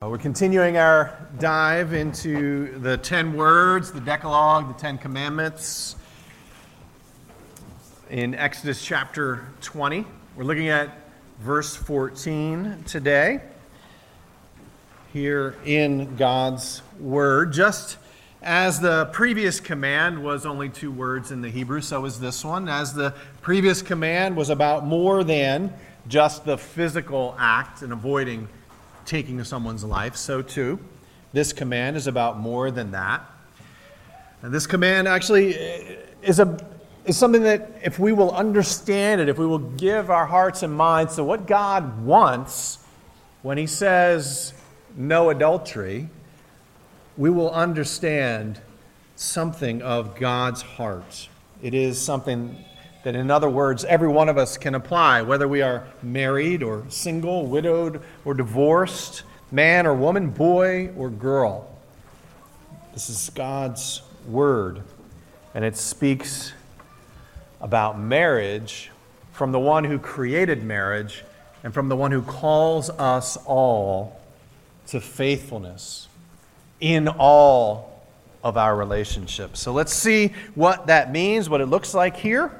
We're continuing our dive into the 10 words, the Decalogue, the 10 commandments in Exodus chapter 20. We're looking at verse 14 today here in God's Word. Just as the previous command was only two words in the Hebrew, so is this one. As the previous command was about more than just the physical act and avoiding taking someone's life, so too, this command is about more than that. And this command actually eh, is, a, is something that, if we will understand it, if we will give our hearts and minds to what God wants when He says no adultery, we will understand something of God's heart. It is something that, in other words, every one of us can apply, whether we are married or single, widowed or divorced, man or woman, boy or girl. This is God's word, and it speaks about marriage from the one who created marriage and from the one who calls us all to faithfulness in all of our relationships. So let's see what that means, what it looks like here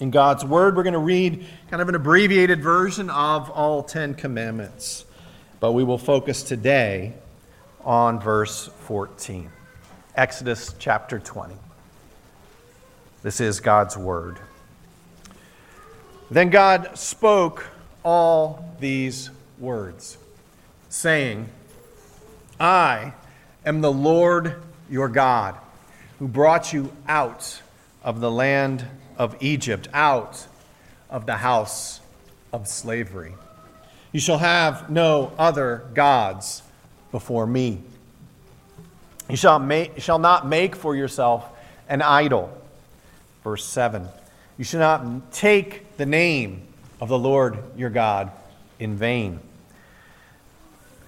in God's Word. We're going to read kind of an abbreviated version of all Ten Commandments, but we will focus today on verse 14. Exodus chapter 20. This is God's Word. Then God spoke all these words, saying, I am the Lord your God, who brought you out of the land of Egypt, out of the house of slavery. You shall have no other gods before me. You shall, make, shall not make for yourself an idol. Verse 7. You shall not take the name of the Lord your God in vain.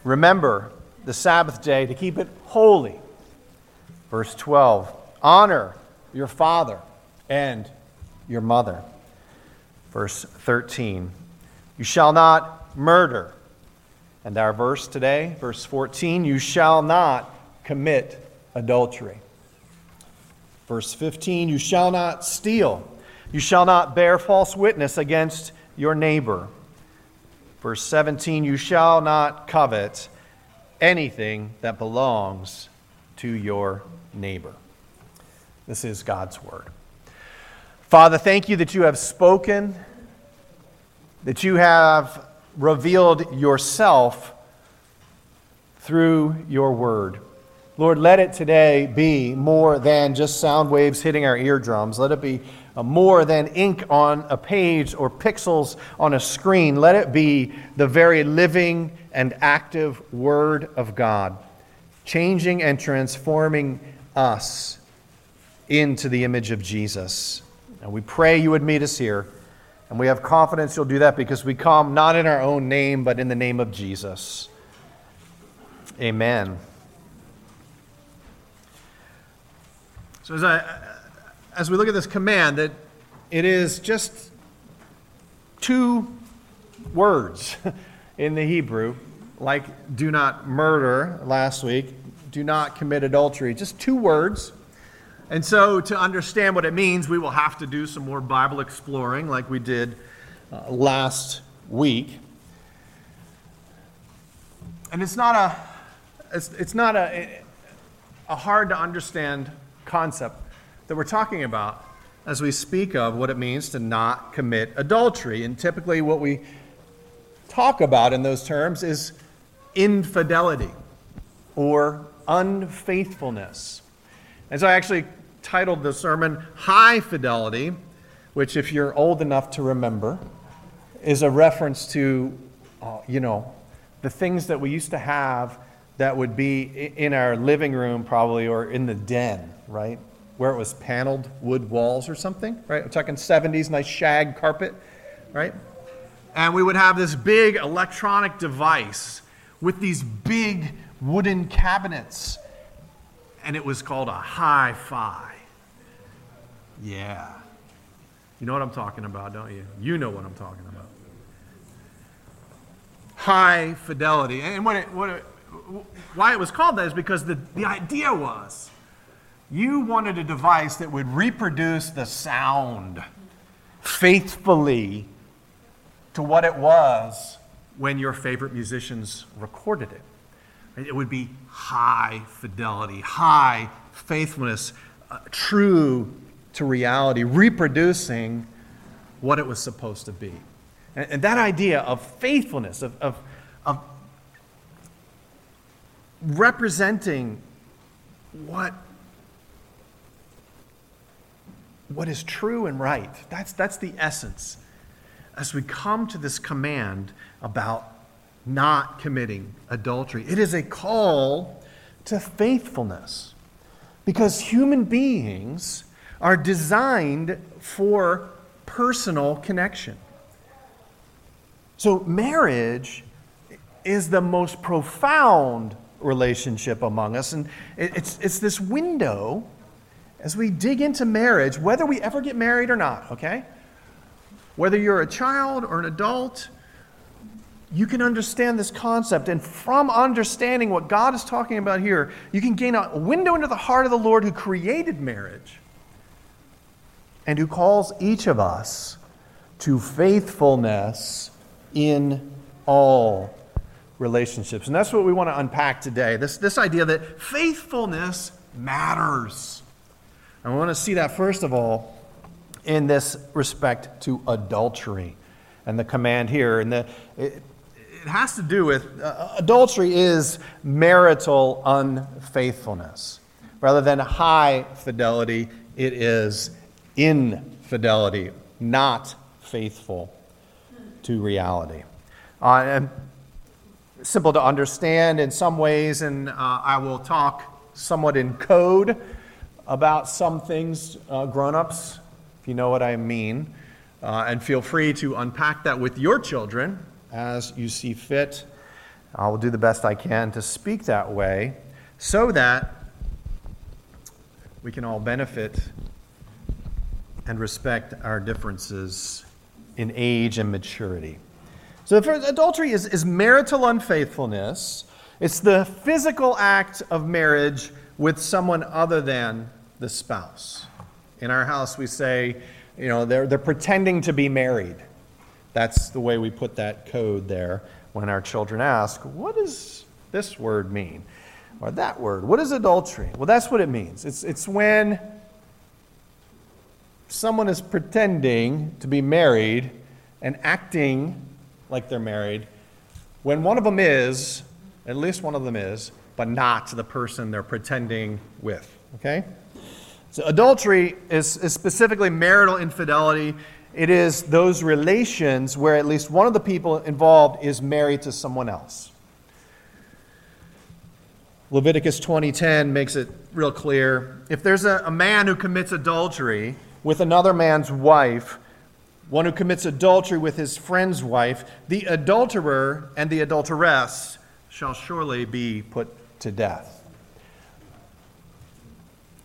Remember the Sabbath day to keep it holy. Verse 12. Honor your father and your mother. Verse 13 You shall not murder. And our verse today, verse 14 You shall not commit adultery. Verse 15 You shall not steal. You shall not bear false witness against your neighbor. Verse 17 You shall not covet anything that belongs to your neighbor. This is God's word. Father, thank you that you have spoken, that you have revealed yourself through your word. Lord, let it today be more than just sound waves hitting our eardrums. Let it be uh, more than ink on a page or pixels on a screen. Let it be the very living and active Word of God, changing and transforming us into the image of Jesus. And we pray you would meet us here. And we have confidence you'll do that because we come not in our own name, but in the name of Jesus. Amen. So, as, I, as we look at this command, that it is just two words in the Hebrew, like do not murder last week, do not commit adultery. Just two words and so, to understand what it means, we will have to do some more Bible exploring like we did uh, last week. And it's not a, it's, it's not a, a hard to understand concept that we're talking about as we speak of what it means to not commit adultery. And typically, what we talk about in those terms is infidelity or unfaithfulness. And so I actually titled the sermon High Fidelity, which, if you're old enough to remember, is a reference to, uh, you know, the things that we used to have that would be in our living room, probably, or in the den, right? Where it was paneled wood walls or something, right? I'm talking 70s, nice shag carpet, right? And we would have this big electronic device with these big wooden cabinets and it was called a hi fi. Yeah. You know what I'm talking about, don't you? You know what I'm talking about. High fidelity. And what it, what it, why it was called that is because the, the idea was you wanted a device that would reproduce the sound faithfully to what it was when your favorite musicians recorded it. It would be high fidelity, high faithfulness, uh, true to reality, reproducing what it was supposed to be. And, and that idea of faithfulness, of, of, of representing what, what is true and right, that's, that's the essence. As we come to this command about not committing adultery, it is a call to faithfulness. Because human beings are designed for personal connection. So, marriage is the most profound relationship among us. And it's, it's this window as we dig into marriage, whether we ever get married or not, okay? Whether you're a child or an adult, you can understand this concept. And from understanding what God is talking about here, you can gain a window into the heart of the Lord who created marriage and who calls each of us to faithfulness in all relationships. And that's what we want to unpack today this, this idea that faithfulness matters. And we want to see that, first of all, in this respect to adultery and the command here. And the, it, it has to do with uh, adultery is marital unfaithfulness. Rather than high fidelity, it is infidelity, not faithful to reality. Uh, and simple to understand in some ways, and uh, I will talk somewhat in code about some things, uh, grown ups, if you know what I mean. Uh, and feel free to unpack that with your children as you see fit. I will do the best I can to speak that way so that we can all benefit and respect our differences in age and maturity. So, adultery is, is marital unfaithfulness. It's the physical act of marriage with someone other than the spouse. In our house, we say, you know, they're, they're pretending to be married. That's the way we put that code there when our children ask, what does this word mean? Or that word. What is adultery? Well, that's what it means. It's, it's when someone is pretending to be married and acting like they're married when one of them is, at least one of them is, but not the person they're pretending with. Okay? So adultery is, is specifically marital infidelity. It is those relations where at least one of the people involved is married to someone else. Leviticus 20:10 makes it real clear. If there's a, a man who commits adultery with another man's wife, one who commits adultery with his friend's wife, the adulterer and the adulteress shall surely be put to death.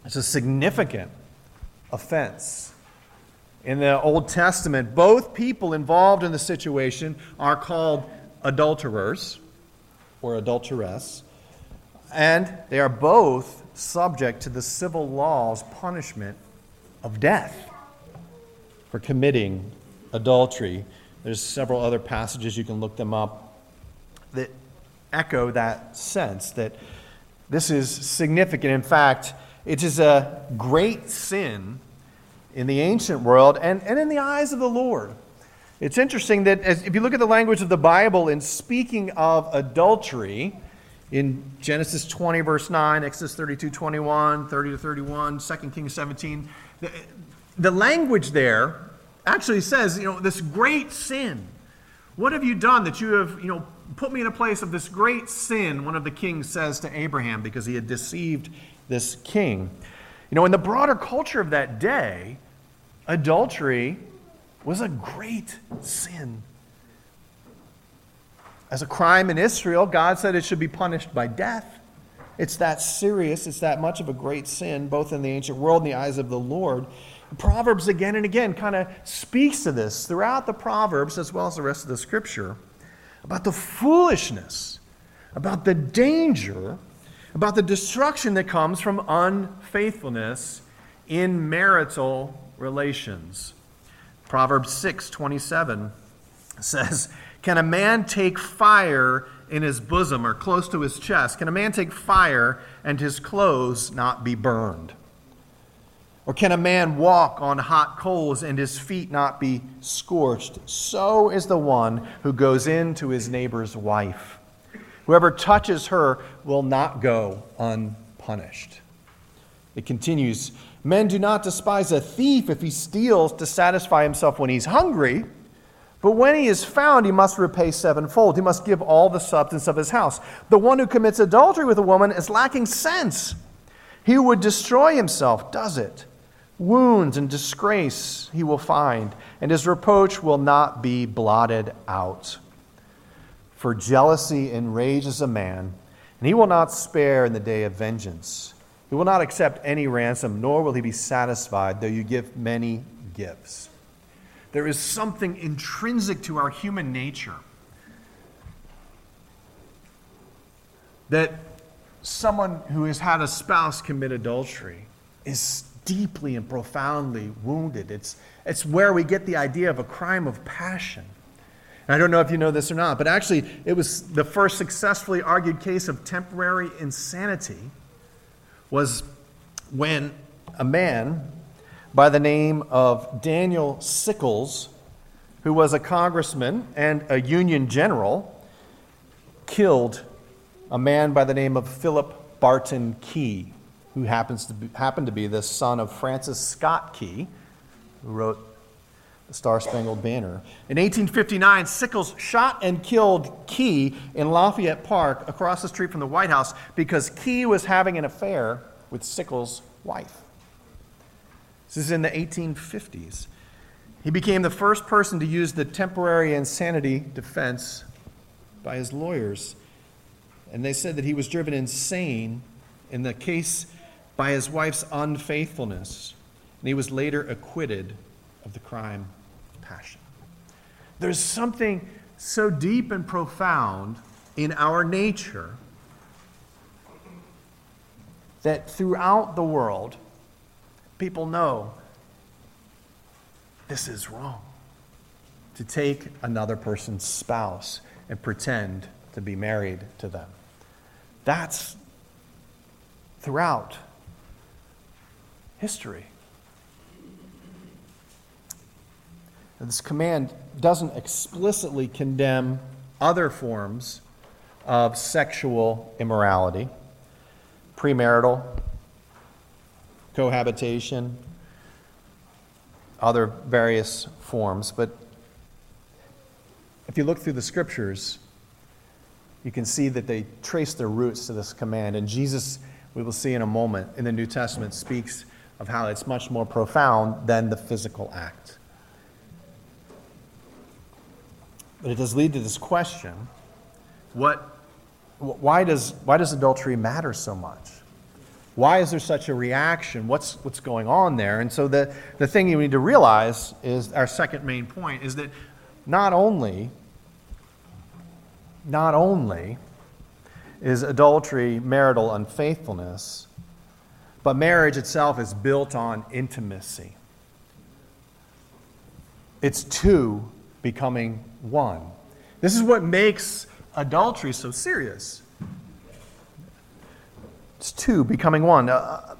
It's a significant offense. In the Old Testament, both people involved in the situation are called adulterers or adulteress, and they are both subject to the civil law's punishment of death for committing adultery. There's several other passages, you can look them up, that echo that sense that this is significant. In fact, it is a great sin in the ancient world and, and in the eyes of the Lord. It's interesting that as, if you look at the language of the Bible in speaking of adultery, in Genesis 20, verse 9, Exodus 32, 21, 30 to 31, 2 Kings 17, the, language there actually says, you know, this great sin. What have you done that you have, you know, put me in a place of this great sin? One of the kings says to Abraham because he had deceived this king. You know, in the broader culture of that day, adultery was a great sin. As a crime in Israel, God said it should be punished by death. It's that serious, it's that much of a great sin, both in the ancient world and the eyes of the Lord. Proverbs again and again kind of speaks to this throughout the Proverbs as well as the rest of the scripture about the foolishness about the danger, about the destruction that comes from unfaithfulness in marital relations. Proverbs 6 27 says, Can a man take fire in his bosom or close to his chest? Can a man take fire and his clothes not be burned? Or can a man walk on hot coals and his feet not be scorched? So is the one who goes in to his neighbor's wife. Whoever touches her will not go unpunished. It continues Men do not despise a thief if he steals to satisfy himself when he's hungry. But when he is found, he must repay sevenfold. He must give all the substance of his house. The one who commits adultery with a woman is lacking sense. He who would destroy himself does it. Wounds and disgrace he will find, and his reproach will not be blotted out. For jealousy enrages a man, and he will not spare in the day of vengeance. He will not accept any ransom, nor will he be satisfied, though you give many gifts. There is something intrinsic to our human nature that someone who has had a spouse commit adultery is deeply and profoundly wounded. It's, it's where we get the idea of a crime of passion. I don't know if you know this or not, but actually, it was the first successfully argued case of temporary insanity was when a man by the name of Daniel Sickles, who was a congressman and a Union general, killed a man by the name of Philip Barton Key, who happens to be, happened to be the son of Francis Scott Key, who wrote the Star Spangled Banner. In 1859, Sickles shot and killed Key in Lafayette Park across the street from the White House because Key was having an affair with Sickles' wife. This is in the 1850s. He became the first person to use the temporary insanity defense by his lawyers. And they said that he was driven insane in the case by his wife's unfaithfulness. And he was later acquitted of the crime of passion. There's something so deep and profound in our nature that throughout the world, people know this is wrong. To take another person's spouse and pretend to be married to them. That's throughout history. This command doesn't explicitly condemn other forms of sexual immorality, premarital, cohabitation, other various forms. But if you look through the scriptures, you can see that they trace their roots to this command. And Jesus, we will see in a moment in the New Testament, speaks of how it's much more profound than the physical act. But it does lead to this question what, why, does, why does adultery matter so much? Why is there such a reaction? What's, what's going on there? And so the, the thing you need to realize is our second main point is that not only, not only is adultery marital unfaithfulness, but marriage itself is built on intimacy. It's two becoming one. This is what makes adultery so serious. It's two becoming one. Uh,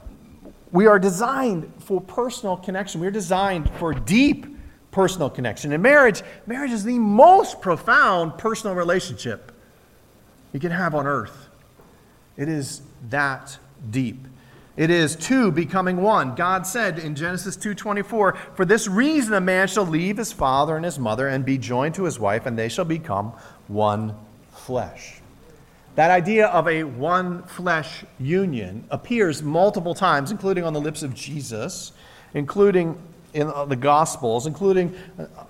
we are designed for personal connection. We're designed for deep personal connection. In marriage, marriage is the most profound personal relationship you can have on earth. It is that deep. It is two becoming one. God said in Genesis 2:24, "For this reason a man shall leave his father and his mother and be joined to his wife, and they shall become one flesh." That idea of a one flesh union appears multiple times, including on the lips of Jesus, including in the Gospels, including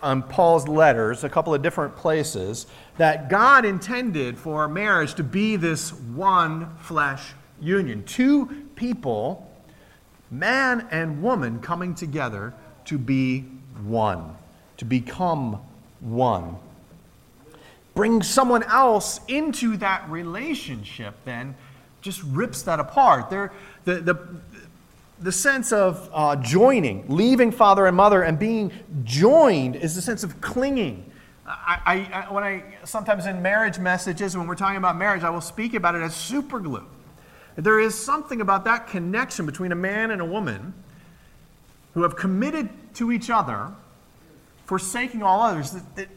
on Paul's letters, a couple of different places, that God intended for marriage to be this one flesh union. Two people, man and woman, coming together to be one, to become one. Bring someone else into that relationship then just rips that apart. There, the, the, the sense of uh, joining, leaving father and mother and being joined is the sense of clinging. I, I, when I sometimes in marriage messages, when we're talking about marriage, I will speak about it as super glue. There is something about that connection between a man and a woman who have committed to each other, forsaking all others. That, that,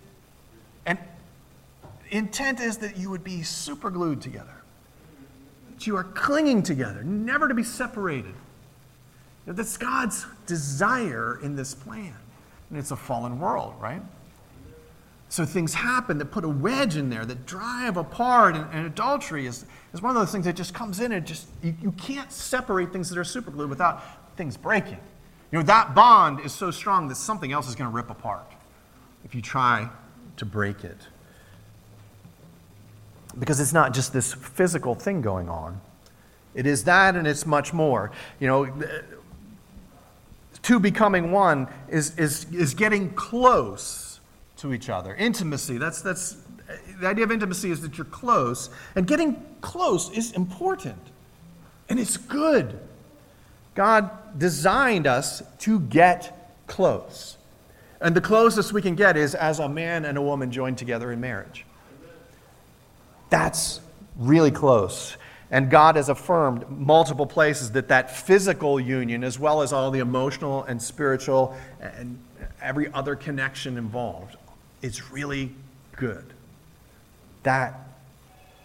and intent is that you would be super glued together, that you are clinging together, never to be separated. That's God's desire in this plan. And it's a fallen world, right? So things happen that put a wedge in there that drive apart. And, and, adultery is, is one of those things that just comes in and just, you, you can't separate things that are superglued without things breaking. You know, that bond is so strong that something else is going to rip apart if you try to break it. Because it's not just this physical thing going on. It is that and it's much more. You know, two becoming one is, is, is getting close to each other. Intimacy, that's, that's the idea of intimacy is that you're close, and getting close is important, and it's good. God designed us to get close. And the closest we can get is as a man and a woman joined together in marriage. That's really close. And God has affirmed multiple places that that physical union, as well as all the emotional and spiritual and every other connection involved, is really good. That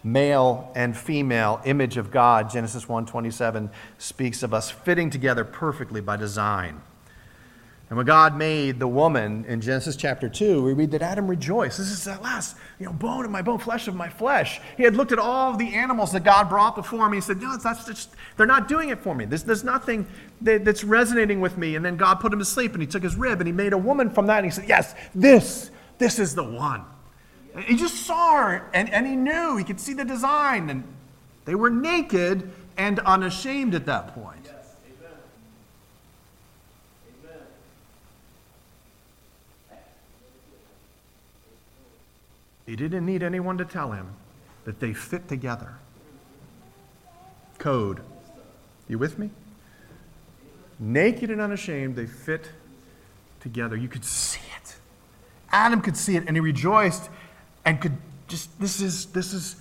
male and female image of God, Genesis 1:27 speaks of us fitting together perfectly by design. And when God made the woman in Genesis chapter 2, we read that Adam rejoiced. This is that last, you know, bone of my bone, flesh of my flesh. He had looked at all the animals that God brought before me. He said, No, that's just, they're not doing it for me. There's, there's nothing that, that's resonating with me. And then God put him to sleep and he took his rib and he made a woman from that. And he said, Yes, this, this is the one. And he just saw her and, and he knew. He could see the design. And they were naked and unashamed at that point. He didn't need anyone to tell him that they fit together. Code. You with me? Naked and unashamed, they fit together. You could see it. Adam could see it and he rejoiced and could just, this is, this is,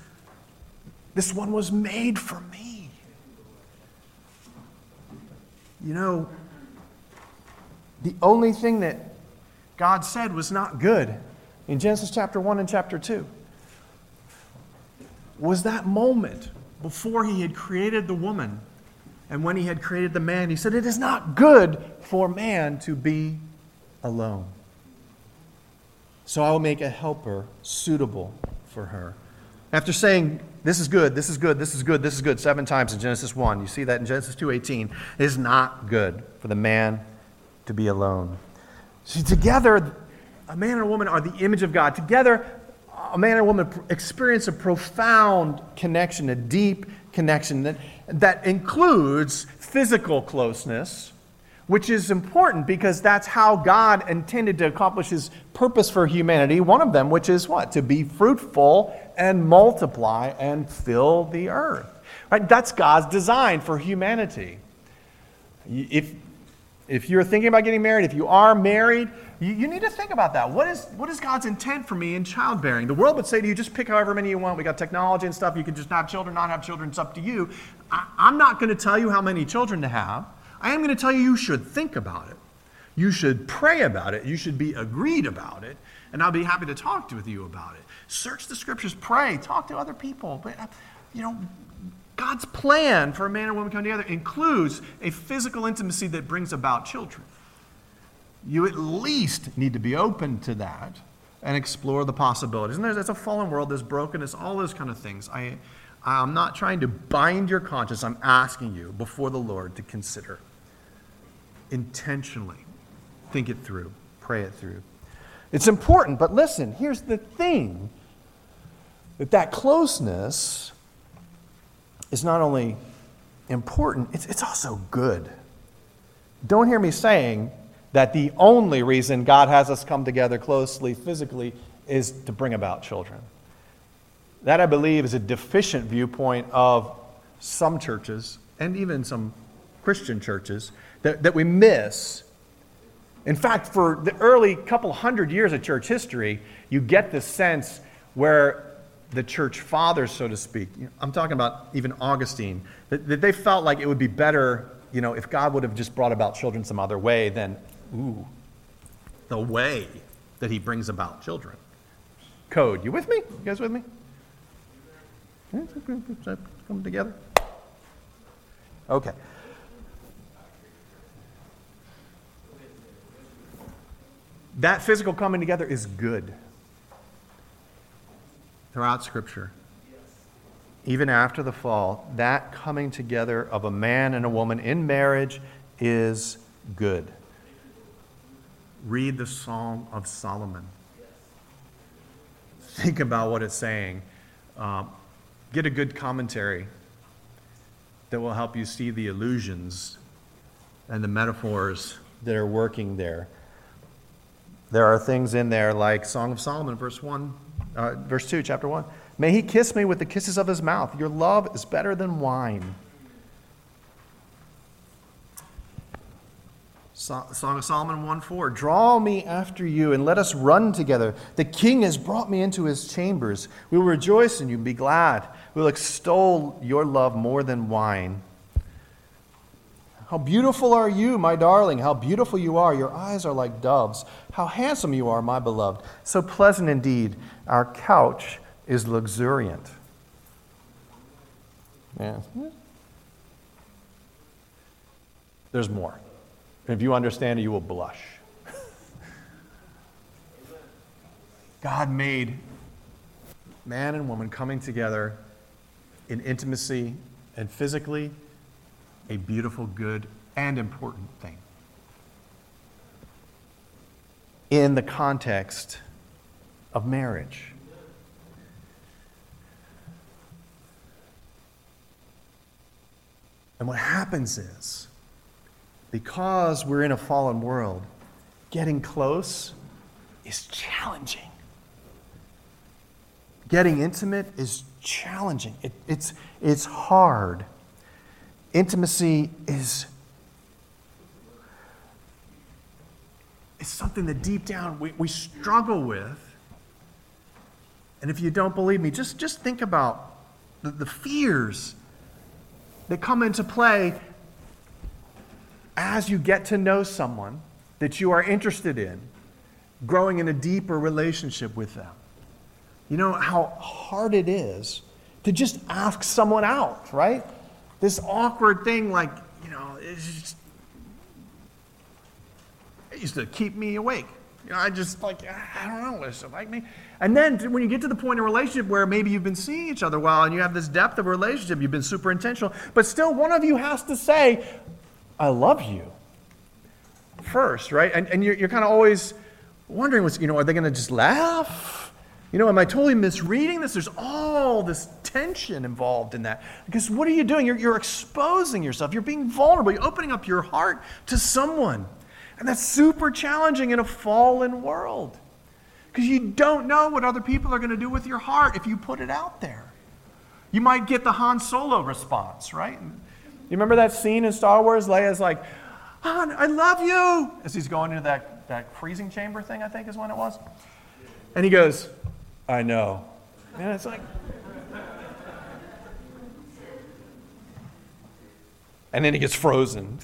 this one was made for me. You know, the only thing that God said was not good in Genesis chapter 1 and chapter 2 was that moment before he had created the woman and when he had created the man. He said, It is not good for man to be alone. So I will make a helper suitable for her. After saying, This is good, this is good, this is good, this is good, seven times in Genesis 1, you see that in Genesis 2.18, it is not good for the man to be alone. See, together a man and a woman are the image of God. Together, a man and a woman experience a profound connection, a deep connection that, that includes physical closeness, which is important because that's how God intended to accomplish his purpose for humanity. One of them, which is what? To be fruitful and multiply and fill the earth. Right? That's God's design for humanity. If, if you're thinking about getting married, if you are married, you, you, need to think about that. What is, what is God's intent for me in childbearing? The world would say to you, just pick however many you want. We got technology and stuff. You can just have children, not have children. It's up to you. I, I'm not going to tell you how many children to have. I am going to tell you you should think about it. You should pray about it. You should be agreed about it. And I'll be happy to talk to with you about it. Search the scriptures, pray, talk to other people. But, uh, you know, God's plan for a man and woman coming together includes a physical intimacy that brings about children you at least need to be open to that and explore the possibilities. And there's, it's a fallen world, there's brokenness, all those kind of things. I, I'm not trying to bind your conscience. I'm asking you before the Lord to consider intentionally. Think it through, pray it through. It's important, but listen, here's the thing that that closeness is not only important, it's, it's also good. Don't hear me saying that the only reason God has us come together closely physically is to bring about children. That, I believe, is a deficient viewpoint of some churches and even some Christian churches that, that we miss. In fact, for the early couple hundred years of church history, you get this sense where the church fathers, so to speak, I'm talking about even Augustine, that, that they felt like it would be better, you know, if God would have just brought about children some other way than, ooh, the way that he brings about children. Code. You with me? You guys with me? Come together? Okay. That physical coming together is good throughout Scripture. Even after the fall, that coming together of a man and a woman in marriage is good. Read the Psalm of Solomon. Think about what it's saying. Um, get a good commentary that will help you see the illusions and the metaphors that are working there. There are things in there like Song of Solomon, verse 1, uh, verse 2, chapter 1. May he kiss me with the kisses of his mouth. Your love is better than wine. Song of Solomon 1 4. Draw me after you and let us run together. The king has brought me into his chambers. We will rejoice in you and be glad. We will extol your love more than wine. How beautiful are you, my darling. How beautiful you are. Your eyes are like doves. How handsome you are, my beloved. So pleasant indeed. Our couch is luxuriant. Yeah. There's more. If you understand it, you will blush. God made man and woman coming together in intimacy and physically a beautiful, good, and important thing. In the context of marriage. And what happens is, because we're in a fallen world, getting close is challenging. Getting intimate is challenging. It, it's, it's hard. Intimacy is it's something that deep down we, we struggle with. And if you don't believe me, just, just think about the, the fears that come into play as you get to know someone that you are interested in, growing in a deeper relationship with them. You know how hard it is to just ask someone out, right? This awkward thing, like, you know, just, it used to keep me awake. You know, I just like, I don't know, it like me? And then when you get to the point in a relationship where maybe you've been seeing each other well and you have this depth of a relationship, you've been super intentional, but still one of you has to say, I love you first, right? And, and you're, you're kind of always wondering, what's, you know, are they going to just laugh? You know, am I totally misreading this? There's all this tension involved in that. Because what are you doing? You're, you're exposing yourself. You're being vulnerable. You're opening up your heart to someone. And that's super challenging in a fallen world. Because you don't know what other people are going to do with your heart if you put it out there. You might get the Han Solo response, right? You remember that scene in Star Wars? Leia's like, Han, I love you, as he's going into that, that freezing chamber thing, I think is when it was. And he goes, I know. And it's like, and then he gets frozen.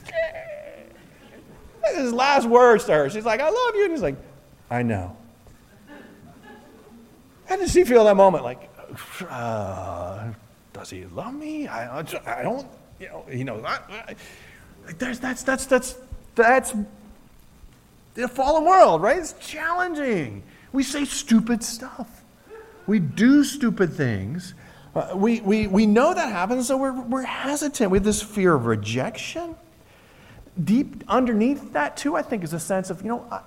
His last words to her, she's like, I love you. And he's like, I know. How did she feel that moment? Like, uh, does he love me? I, I don't you know, you know, I, I, there's, that's, that's, that's, that's the fallen world, right? It's challenging. We say stupid stuff. We do stupid things. Uh, we, we, we know that happens, so we're, we're hesitant. We have this fear of rejection. Deep underneath that, too, I think, is a sense of, you know, I,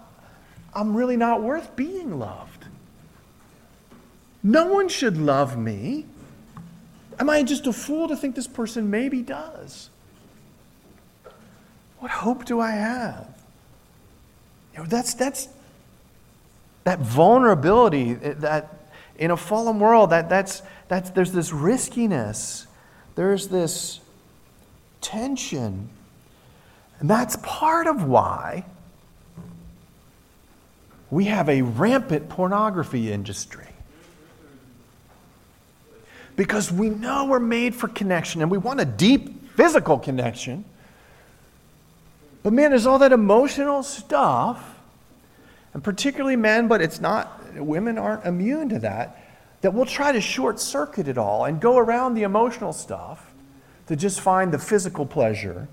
I'm really not worth being loved. No one should love me. Am I just a fool to think this person maybe does? What hope do I have? You know, that's, that's that vulnerability eh, that in a fallen world, that, that's, That's, there's this riskiness, there's this tension. And that's part of why we have a rampant pornography industry. Because we know we're made for connection and we want a deep physical connection. But man, there's all that emotional stuff, and particularly men, but it's not, women aren't immune to that, that we'll try to short circuit it all and go around the emotional stuff to just find the physical pleasure.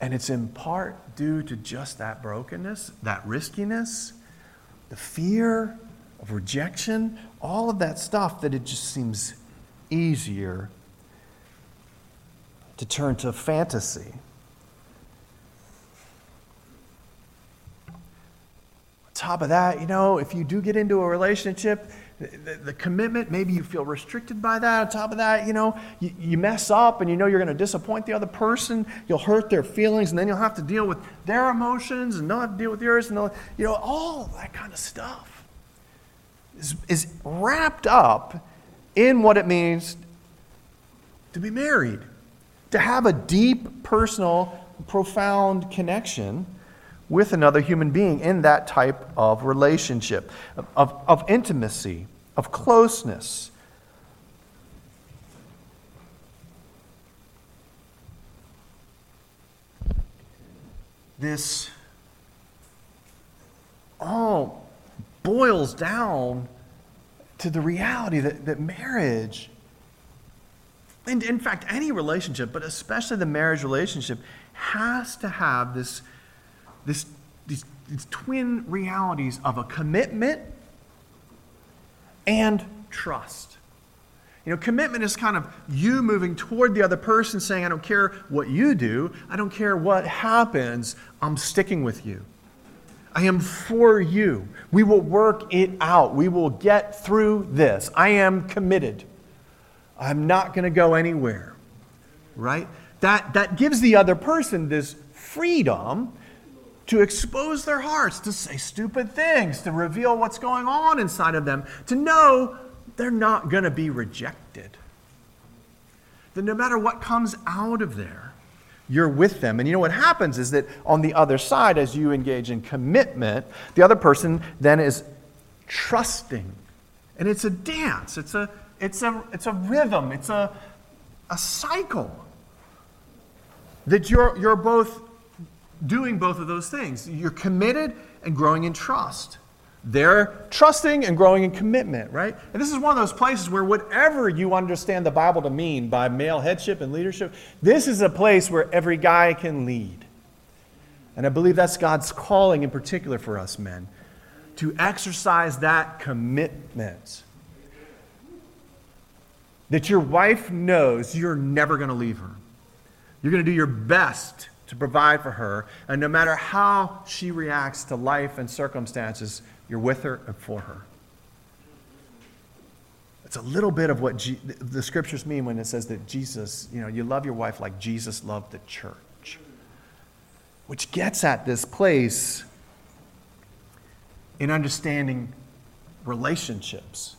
And it's in part due to just that brokenness, that riskiness, the fear of rejection, all of that stuff that it just seems easier to turn to fantasy. On top of that, you know, if you do get into a relationship, the, the, commitment, maybe you feel restricted by that. On top of that, you know, you, you mess up and you know you're going to disappoint the other person. You'll hurt their feelings, and then you'll have to deal with their emotions and they'll deal with yours. And you know, all that kind of stuff is, is wrapped up in what it means to be married, to have a deep, personal, profound connection with another human being in that type of relationship, of, of intimacy, of closeness. This all boils down to the reality that, that marriage, and in fact, any relationship, but especially the marriage relationship, has to have this this, these, these twin realities of a commitment and trust. You know, commitment is kind of you moving toward the other person saying, I don't care what you do, I don't care what happens, I'm sticking with you. I am for you. We will work it out. We will get through this. I am committed. I'm not going to go anywhere. Right? That, that gives the other person this freedom to expose their hearts, to say stupid things, to reveal what's going on inside of them, to know they're not going to be rejected. That no matter what comes out of there, you're with them. And you know what happens is that on the other side, as you engage in commitment, the other person then is trusting. And it's a dance, it's a, it's a, it's a rhythm, it's a, a cycle that you're, you're both doing both of those things. You're committed and growing in trust. They're trusting and growing in commitment, right? And this is one of those places where whatever you understand the Bible to mean by male headship and leadership, this is a place where every guy can lead. And I believe that's God's calling in particular for us men to exercise that commitment. That your wife knows you're never going to leave her. You're going to do your best to provide for her. And no matter how she reacts to life and circumstances, you're with her and for her. It's a little bit of what G- the scriptures mean when it says that Jesus, you know, you love your wife like Jesus loved the church, which gets at this place in understanding relationships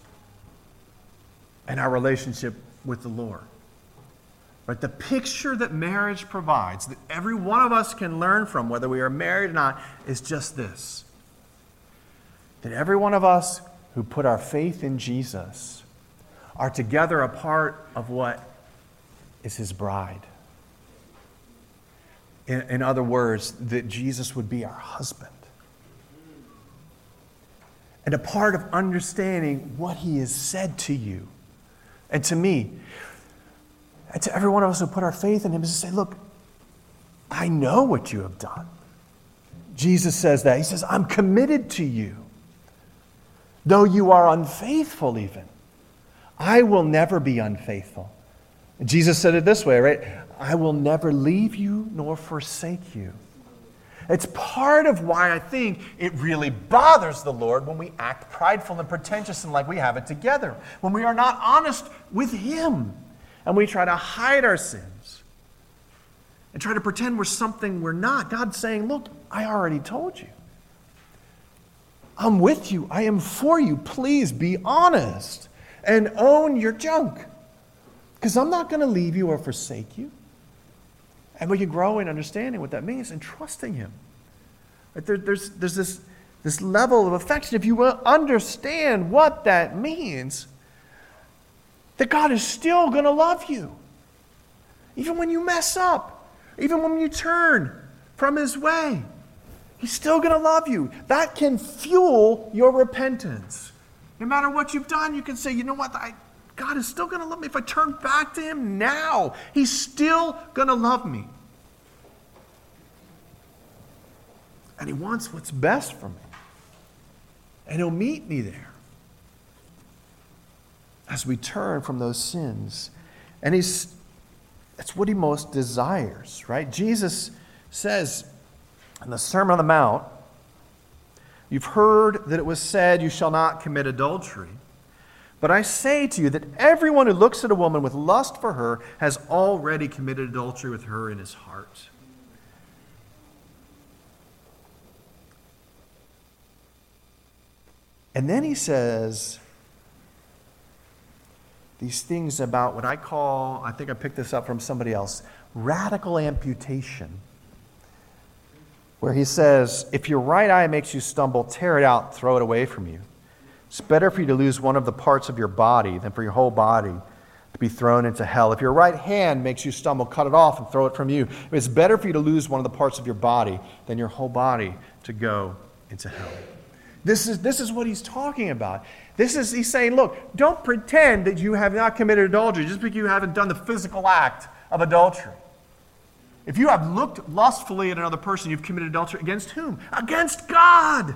and our relationship with the Lord. Right? The picture that marriage provides, that every one of us can learn from, whether we are married or not, is just this that every one of us who put our faith in Jesus are together a part of what is his bride. In, in other words, that Jesus would be our husband. And a part of understanding what he has said to you and to me and to every one of us who put our faith in him is to say, Look, I know what you have done. Jesus says that. He says, I'm committed to you. Though you are unfaithful, even, I will never be unfaithful. Jesus said it this way, right? I will never leave you nor forsake you. It's part of why I think it really bothers the Lord when we act prideful and pretentious and like we have it together, when we are not honest with Him and we try to hide our sins and try to pretend we're something we're not. God's saying, Look, I already told you. I'm with you. I am for you. Please be honest and own your junk. Because I'm not going to leave you or forsake you. And we can grow in understanding what that means and trusting Him. Right? There, there's, there's this, this level of affection. If you understand what that means, that God is still going to love you. Even when you mess up, even when you turn from His way, He's still going to love you. That can fuel your repentance. No matter what you've done, you can say, you know what? I, God is still going to love me. If I turn back to Him now, He's still going to love me. And He wants what's best for me. And He'll meet me there as we turn from those sins. And He's, that's what He most desires, right? Jesus says in the Sermon on the Mount, You've heard that it was said, You shall not commit adultery. But I say to you that everyone who looks at a woman with lust for her has already committed adultery with her in his heart. And then he says these things about what I call, I think I picked this up from somebody else, radical amputation. Where he says, If your right eye makes you stumble, tear it out, throw it away from you. It's better for you to lose one of the parts of your body than for your whole body to be thrown into hell. If your right hand makes you stumble, cut it off and throw it from you. It's better for you to lose one of the parts of your body than your whole body to go into hell. This is, this is what he's talking about. This is, he's saying, look, don't pretend that you have not committed adultery just because you haven't done the physical act of adultery. If you have looked lustfully at another person, you've committed adultery against whom? Against God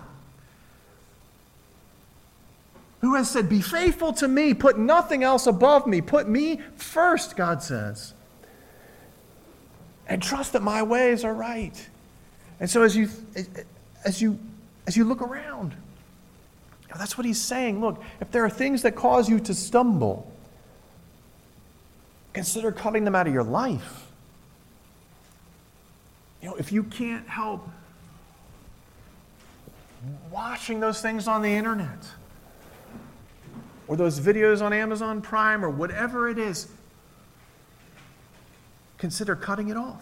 who has said, Be faithful to me, put nothing else above me, put me first, God says. And trust that my ways are right. And so as you as you as you look around, that's what he's saying. Look, if there are things that cause you to stumble, consider cutting them out of your life. You know, if you can't help watching those things on the internet, or those videos on Amazon Prime or whatever it is, consider cutting it off.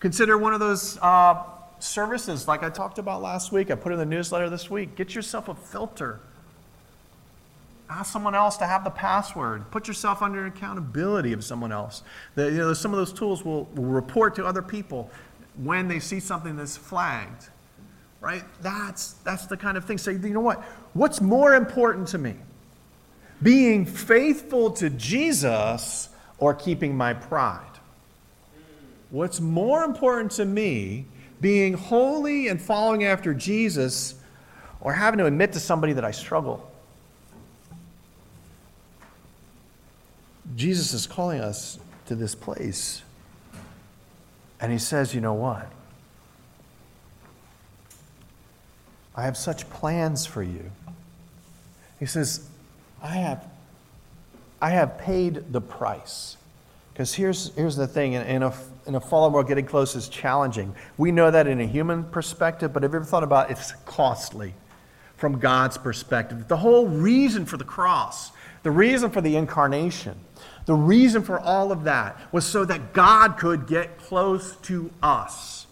Consider one of those uh, services like I talked about last week. I put in the newsletter this week. Get yourself a filter. Ask someone else to have the password. Put yourself under accountability of someone else. The, you know, some of those tools will, will report to other people when they see something that's flagged right? That's, that's the kind of thing. Say, you know what? What's more important to me? Being faithful to Jesus or keeping my pride? What's more important to me, being holy and following after Jesus or having to admit to somebody that I struggle? Jesus is calling us to this place. And he says, you know what? I have such plans for you. He says, I have, I have paid the price. Because here's, here's the thing in, a, in a fallen world, getting close is challenging. We know that in a human perspective, but have you ever thought about it's costly from God's perspective? The whole reason for the cross, the reason for the incarnation, the reason for all of that was so that God could get close to us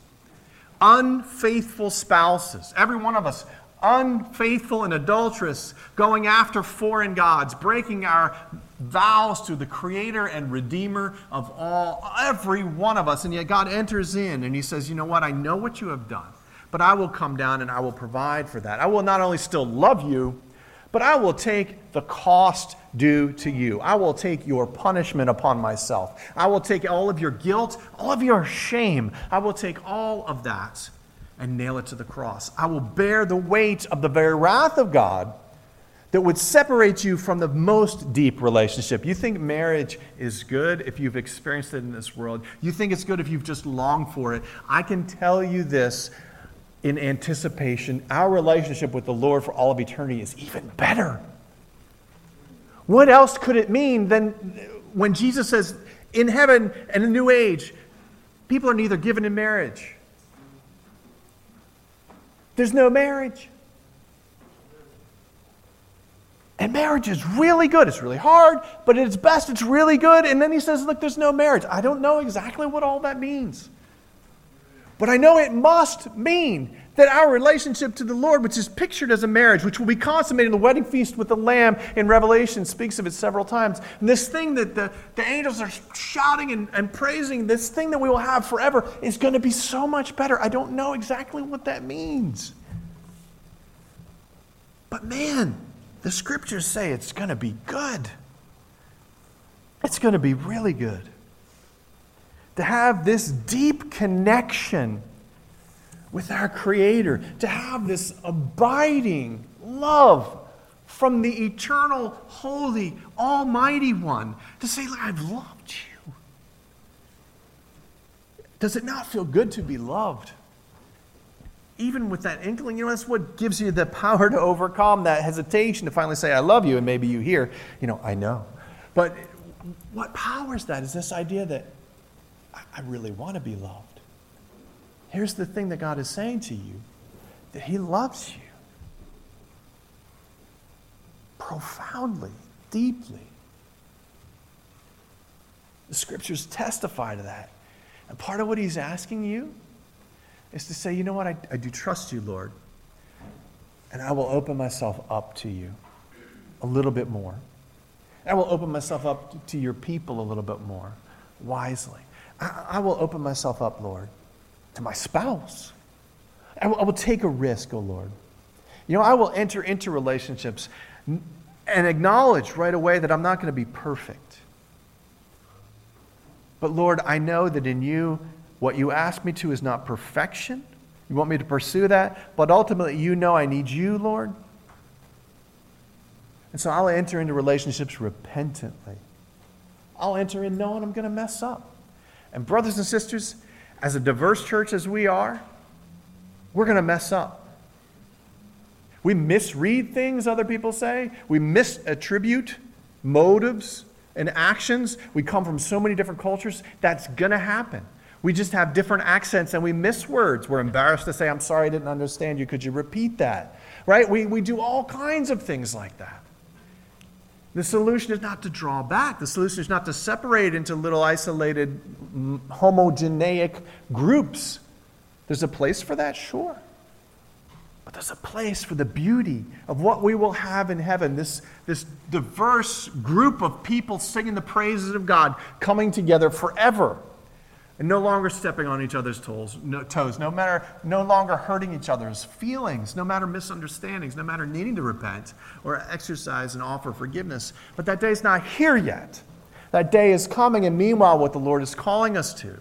unfaithful spouses, every one of us, unfaithful and adulterous, going after foreign gods, breaking our vows to the creator and redeemer of all, every one of us. And yet God enters in and he says, You know what? I know what you have done, but I will come down and I will provide for that. I will not only still love you, but I will take the cost due to you. I will take your punishment upon myself. I will take all of your guilt, all of your shame. I will take all of that and nail it to the cross. I will bear the weight of the very wrath of God that would separate you from the most deep relationship. You think marriage is good if you've experienced it in this world. You think it's good if you've just longed for it. I can tell you this in anticipation, our relationship with the Lord for all of eternity is even better. What else could it mean than when Jesus says, in heaven and a new age, people are neither given in marriage there's no marriage. And marriage is really good. It's really hard, but at its best, it's really good. And then he says, Look, there's no marriage. I don't know exactly what all that means. But I know it must mean that our relationship to the Lord, which is pictured as a marriage, which will be consummated in the wedding feast with the Lamb in Revelation, speaks of it several times. And this thing that the, the angels are shouting and, and praising, this thing that we will have forever, is going to be so much better. I don't know exactly what that means. But man, the scriptures say it's going to be good. It's going to be really good. To have this deep connection with our Creator, to have this abiding love from the eternal, holy, almighty one, to say, I've loved you. Does it not feel good to be loved? Even with that inkling, you know, that's what gives you the power to overcome that hesitation to finally say, I love you. And maybe you hear, you know, I know. But what powers that is this idea that I really want to be loved. Here's the thing that God is saying to you that He loves you profoundly, deeply. The scriptures testify to that. And part of what He's asking you is to say, you know what, I, I do trust you, Lord. And I will open myself up to you a little bit more. I will open myself up to your people a little bit more wisely. I, I will open myself up, Lord, to my spouse. I will, I will take a risk, oh Lord. You know, I will enter into relationships and acknowledge right away that I'm not going to be perfect. But Lord, I know that in you what you ask me to is not perfection. You want me to pursue that, but ultimately, you know I need you, Lord. And so I'll enter into relationships repentantly. I'll enter in knowing I'm going to mess up. And, brothers and sisters, as a diverse church as we are, we're going to mess up. We misread things other people say, we misattribute motives and actions. We come from so many different cultures. That's going to happen. We just have different accents and we miss words. We're embarrassed to say, I'm sorry I didn't understand you. Could you repeat that? Right? We, we do all kinds of things like that. The solution is not to draw back. The solution is not to separate into little isolated homogeneic groups. There's a place for that, sure. But there's a place for the beauty of what we will have in heaven this, this diverse group of people singing the praises of God coming together forever and no longer stepping on each other's toes, no, toes, no matter no longer hurting each other's feelings, no matter misunderstandings, no matter needing to repent or exercise and offer forgiveness. But that day is not here yet. That day is coming, and meanwhile, what the Lord is calling us to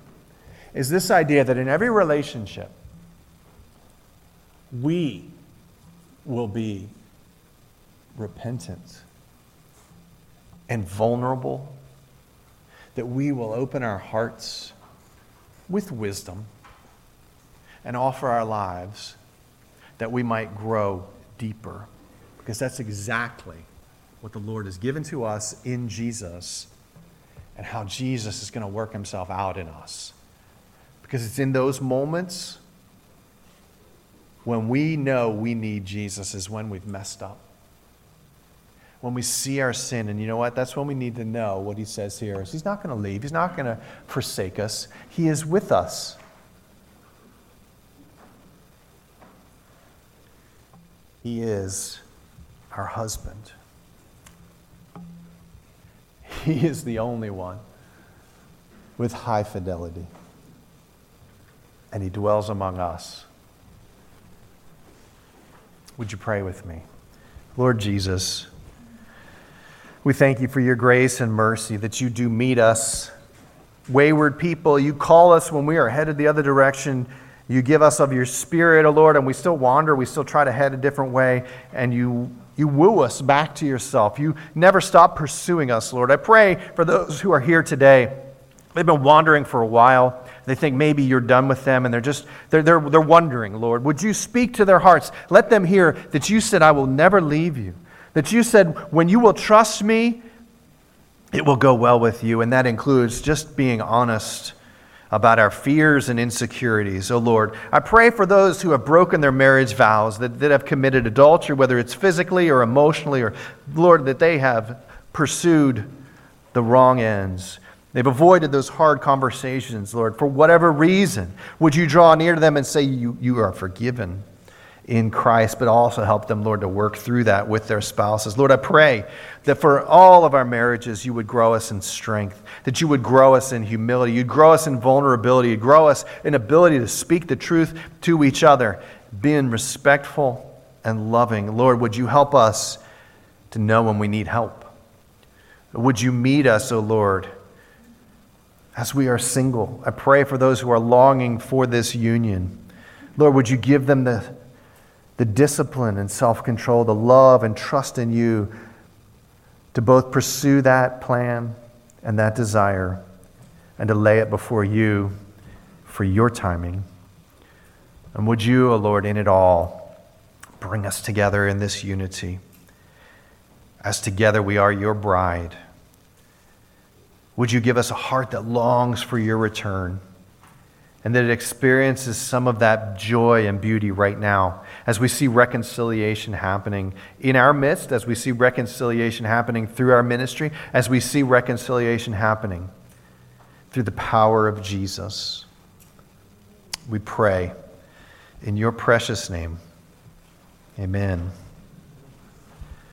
is this idea that in every relationship, we will be repentant and vulnerable, that we will open our hearts with wisdom and offer our lives that we might grow deeper. Because that's exactly what the Lord has given to us in Jesus and how Jesus is going to work himself out in us. Because it's in those moments when we know we need Jesus, is when we've messed up when we see our sin. And you know what? That's when we need to know what he says here is he's not going to leave. He's not going to forsake us. He is with us. He is our husband. He is the only one with high fidelity. And he dwells among us. Would you pray with me? Lord Jesus, we thank you for your grace and mercy that you do meet us, wayward people. You call us when we are headed the other direction. You give us of your spirit, O oh Lord, and we still wander. We still try to head a different way, and you, you woo us back to yourself. You never stop pursuing us, Lord. I pray for those who are here today. They've been wandering for a while. They think maybe you're done with them, and they're just they're, they're, they're wondering, Lord. Would you speak to their hearts? Let them hear that you said, I will never leave you. That you said, when you will trust me, it will go well with you. And that includes just being honest about our fears and insecurities. Oh Lord, I pray for those who have broken their marriage vows, that, that have committed adultery, whether it's physically or emotionally, or Lord, that they have pursued the wrong ends. They've avoided those hard conversations, Lord, for whatever reason. Would you draw near to them and say, You, you are forgiven? In Christ, but also help them, Lord, to work through that with their spouses. Lord, I pray that for all of our marriages, you would grow us in strength, that you would grow us in humility, you'd grow us in vulnerability, you'd grow us in ability to speak the truth to each other, being respectful and loving. Lord, would you help us to know when we need help? Would you meet us, O oh Lord, as we are single? I pray for those who are longing for this union. Lord, would you give them the the discipline and self control, the love and trust in you to both pursue that plan and that desire and to lay it before you for your timing. And would you, O oh Lord, in it all, bring us together in this unity? As together we are your bride. Would you give us a heart that longs for your return? and that it experiences some of that joy and beauty right now as we see reconciliation happening in our midst, as we see reconciliation happening through our ministry, as we see reconciliation happening through the power of Jesus. We pray in your precious name. Amen.